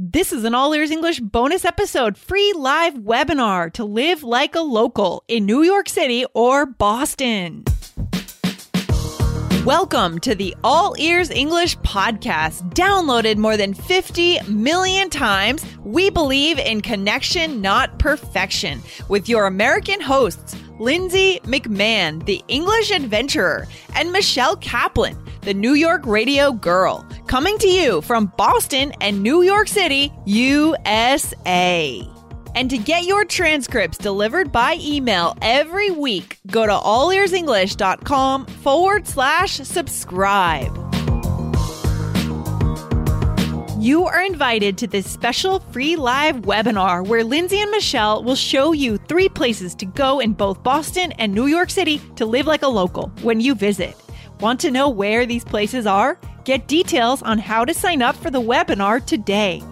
This is an All Ears English bonus episode, free live webinar to live like a local in New York City or Boston. Welcome to the All Ears English podcast, downloaded more than 50 million times. We believe in connection, not perfection, with your American hosts, Lindsay McMahon, the English adventurer, and Michelle Kaplan, the New York radio girl, coming to you from Boston and New York City, USA. And to get your transcripts delivered by email every week, go to allearsenglish.com forward slash subscribe. You are invited to this special free live webinar where Lindsay and Michelle will show you three places to go in both Boston and New York City to live like a local when you visit. Want to know where these places are? Get details on how to sign up for the webinar today.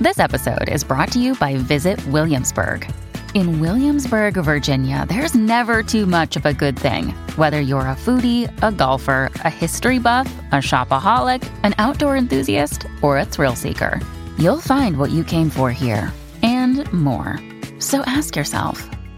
This episode is brought to you by Visit Williamsburg. In Williamsburg, Virginia, there's never too much of a good thing. Whether you're a foodie, a golfer, a history buff, a shopaholic, an outdoor enthusiast, or a thrill seeker, you'll find what you came for here and more. So ask yourself,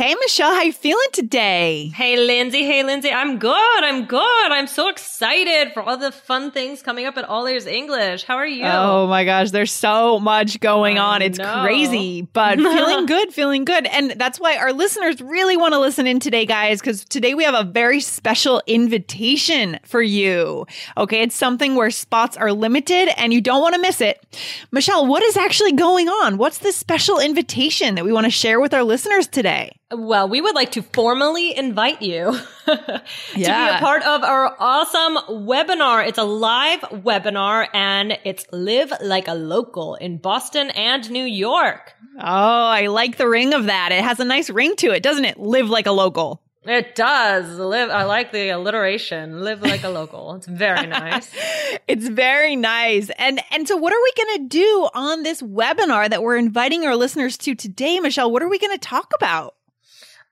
Hey Michelle, how you feeling today? Hey Lindsay, hey Lindsay, I'm good. I'm good. I'm so excited for all the fun things coming up at All Ears English. How are you? Oh my gosh, there's so much going I on. It's know. crazy, but feeling good, feeling good. And that's why our listeners really want to listen in today, guys, because today we have a very special invitation for you. Okay, it's something where spots are limited and you don't want to miss it. Michelle, what is actually going on? What's this special invitation that we want to share with our listeners today? Well, we would like to formally invite you to be a part of our awesome webinar. It's a live webinar and it's Live Like a Local in Boston and New York. Oh, I like the ring of that. It has a nice ring to it, doesn't it? Live like a local. It does live. I like the alliteration. Live like a local. It's very nice. It's very nice. And and so what are we going to do on this webinar that we're inviting our listeners to today, Michelle? What are we going to talk about?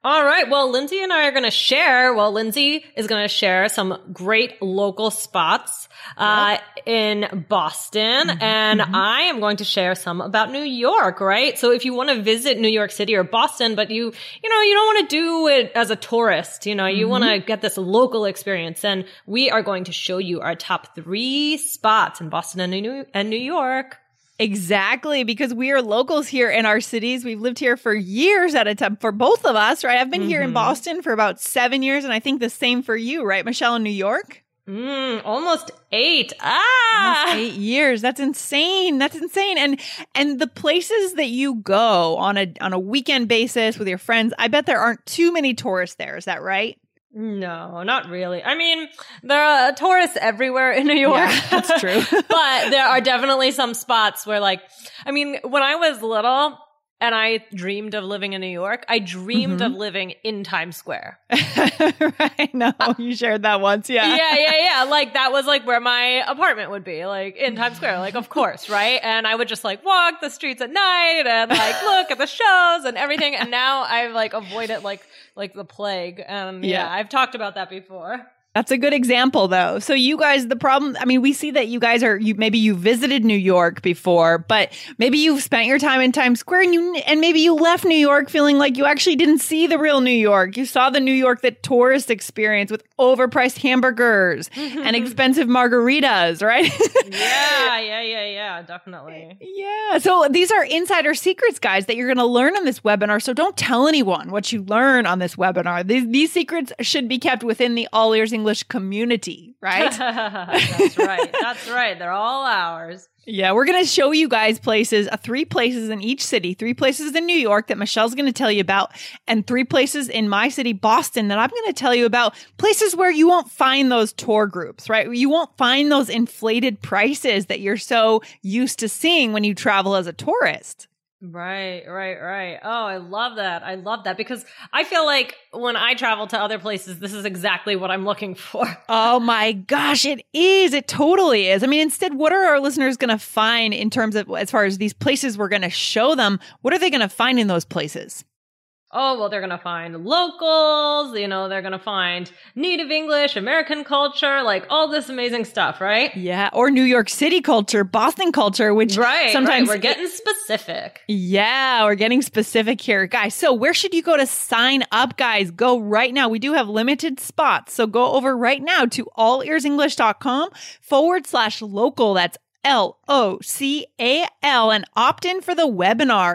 All right. Well, Lindsay and I are going to share. Well, Lindsay is going to share some great local spots uh, in Boston, mm-hmm. and mm-hmm. I am going to share some about New York. Right. So, if you want to visit New York City or Boston, but you, you know, you don't want to do it as a tourist, you know, you mm-hmm. want to get this local experience, then we are going to show you our top three spots in Boston and New and New York. Exactly, because we are locals here in our cities. We've lived here for years at a time for both of us, right? I've been here in Boston for about seven years, and I think the same for you, right, Michelle, in New York? Mm, almost eight. Ah. Almost eight years. That's insane. That's insane. And and the places that you go on a on a weekend basis with your friends, I bet there aren't too many tourists there. Is that right? No, not really. I mean, there are tourists everywhere in New York. Yeah, that's true. but there are definitely some spots where, like, I mean, when I was little and I dreamed of living in New York, I dreamed Mm-hmm. of living in Times Square. right. No, you shared that once. Yeah. yeah, yeah, yeah. Like that was like where my apartment would be, like in Times Square. Like, of course, right? And I would just like walk the streets at night and like look at the shows and everything. And now I've like avoided like like the plague. And yeah, Yeah. I've talked about that before. That's a good example though. So you guys, the problem, I mean, we see that you guys are, you maybe you visited New York before, but maybe you've spent your time in Times Square and you, and maybe you left New York feeling like you actually didn't see the real New York. You saw the New York that tourists experience with overpriced hamburgers and expensive margaritas, right? Yeah, yeah, yeah, yeah, definitely. Yeah. So these are insider secrets, guys, that you're going to learn on this webinar. So don't tell anyone what you learn on this webinar. These, these secrets should be kept within the All Ears English community, right? That's right. That's right. They're all ours. yeah. We're going to show you guys places, uh, three places in each city, three places in New York that Michelle's going to tell you about, and three places in my city, Boston, that I'm going to tell you about. Places where you won't find those tour groups, right? You won't find those inflated prices that you're so used to seeing when you travel as a tourist. Right, right, right. Oh, I love that. I love that because I feel like when I travel to other places, this is exactly what I'm looking for. Oh my gosh, it is. It totally is. I mean, instead, what are our listeners going to find in terms of as far as these places we're going to show them? What are they going to find in those places? Oh, well, they're going to find locals, you know, they're going to find native English, American culture, like all this amazing stuff, right? Yeah. Or New York City culture, Boston culture, which right, sometimes right. we're getting specific. Yeah, we're getting specific here, guys. So where should you go to sign up, guys? Go right now. We do have limited spots. So go over right now to allearsenglish.com forward slash local. That's L O C A L and opt in for the webinar.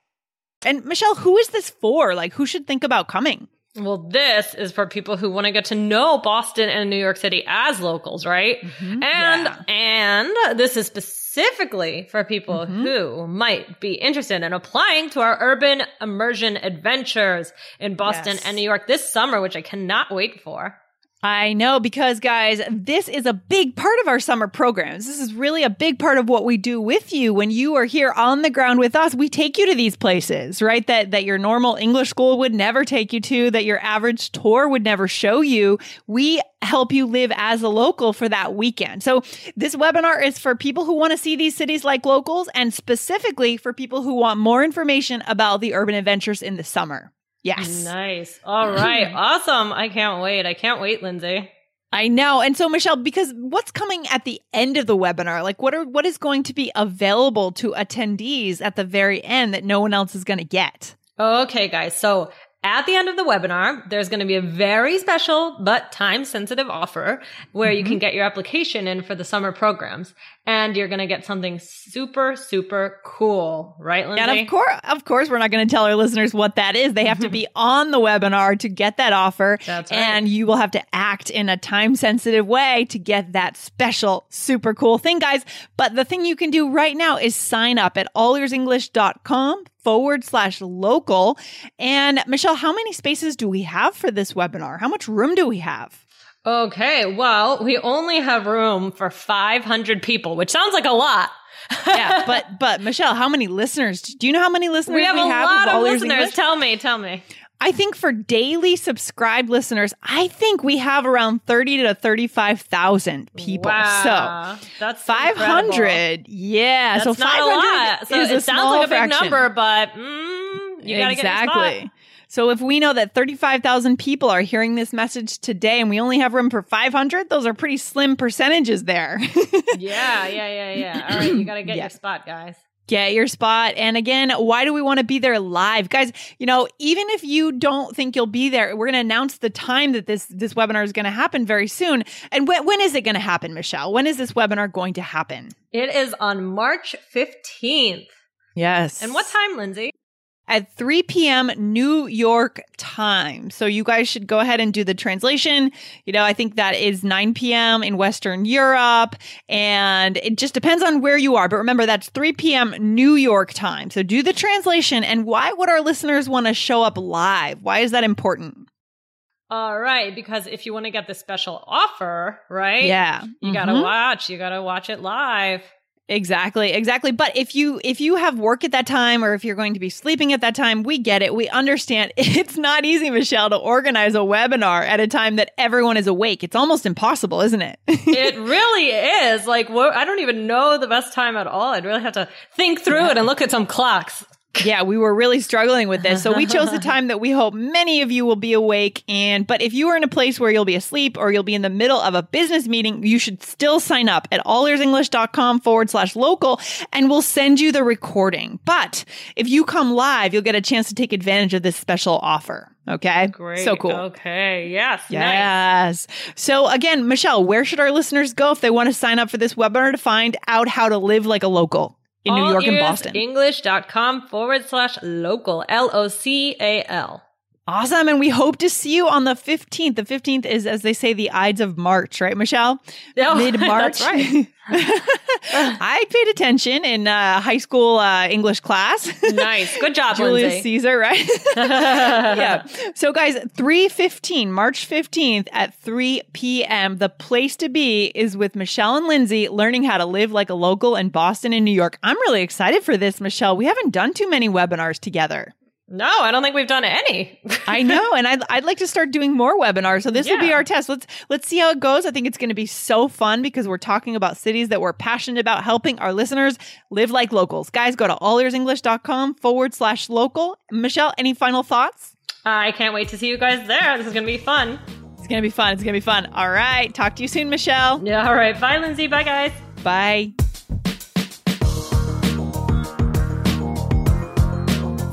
And Michelle, who is this for? Like, who should think about coming? Well, this is for people who want to get to know Boston and New York City as locals, right? Mm-hmm. And yeah. and this is specifically for people mm-hmm. who might be interested in applying to our urban immersion adventures in Boston yes. and New York this summer, which I cannot wait for. I know because guys, this is a big part of our summer programs. This is really a big part of what we do with you when you are here on the ground with us. We take you to these places, right? That that your normal English school would never take you to, that your average tour would never show you. We help you live as a local for that weekend. So this webinar is for people who want to see these cities like locals and specifically for people who want more information about the urban adventures in the summer. Yes. Nice. All right. awesome. I can't wait. I can't wait, Lindsay. I know. And so Michelle, because what's coming at the end of the webinar? Like what are what is going to be available to attendees at the very end that no one else is going to get? Okay, guys. So at the end of the webinar, there's going to be a very special but time sensitive offer where mm-hmm. you can get your application in for the summer programs and you're going to get something super, super cool, right, Lindsay? And of course, of course, we're not going to tell our listeners what that is. They have to be on the webinar to get that offer. That's right. And you will have to act in a time sensitive way to get that special, super cool thing, guys. But the thing you can do right now is sign up at allearsenglish.com forward slash local. And Michelle, how many spaces do we have for this webinar? How much room do we have? Okay, well, we only have room for 500 people, which sounds like a lot. yeah, but but Michelle, how many listeners? Do you know how many listeners we have? We a have lot of listeners. Tell me, tell me. I think for daily subscribed listeners, I think we have around 30 to 35,000 people. Wow. So that's 500. Incredible. Yeah. That's so 500 so is it sounds like a big fraction. number, but mm, you got to exactly. get So if we know that 35,000 people are hearing this message today and we only have room for 500, those are pretty slim percentages there. yeah, yeah, yeah, yeah. All right, you got to get yeah. your spot, guys get your spot. And again, why do we want to be there live? Guys, you know, even if you don't think you'll be there, we're going to announce the time that this this webinar is going to happen very soon. And when, when is it going to happen, Michelle? When is this webinar going to happen? It is on March 15th. Yes. And what time, Lindsay? At 3 p.m. New York time. So you guys should go ahead and do the translation. You know, I think that is 9 p.m. in Western Europe. And it just depends on where you are. But remember, that's 3 p.m. New York time. So do the translation. And why would our listeners want to show up live? Why is that important? All right, because if you want to get the special offer, right? Yeah. You mm-hmm. got to watch. You got to watch it live. Exactly, exactly. But if you if you have work at that time or if you're going to be sleeping at that time, we get it. We understand. It's not easy, Michelle, to organize a webinar at a time that everyone is awake. It's almost impossible, isn't it? it really is. Like I don't even know the best time at all. I'd really have to think through it and look at some clocks yeah, we were really struggling with this. So we chose the time that we hope many of you will be awake. And, but if you are in a place where you'll be asleep or you'll be in the middle of a business meeting, you should still sign up at allearsenglish.com forward slash local and we'll send you the recording. But if you come live, you'll get a chance to take advantage of this special offer. Okay. Great. So cool. Okay. Yes. Yes. Nice. So again, Michelle, where should our listeners go if they want to sign up for this webinar to find out how to live like a local? In New York and Boston. English.com forward slash local, L O C A L. Awesome. And we hope to see you on the 15th. The 15th is, as they say, the Ides of March, right, Michelle? Oh, Mid March. that's right. I paid attention in uh, high school uh, English class. nice. Good job, Julius Lindsay. Caesar, right? yeah. So, guys, 315, March 15th at 3 p.m., the place to be is with Michelle and Lindsay learning how to live like a local in Boston and New York. I'm really excited for this, Michelle. We haven't done too many webinars together. No, I don't think we've done any. I know, and I'd, I'd like to start doing more webinars. So this will be our test. Let's let's see how it goes. I think it's going to be so fun because we're talking about cities that we're passionate about helping our listeners live like locals. Guys, go to allearsenglish.com forward slash local. Michelle, any final thoughts? I can't wait to see you guys there. This is going to be fun. It's going to be fun. It's going to be fun. All right. Talk to you soon, Michelle. Yeah. All right. Bye, Lindsay. Bye, guys. Bye.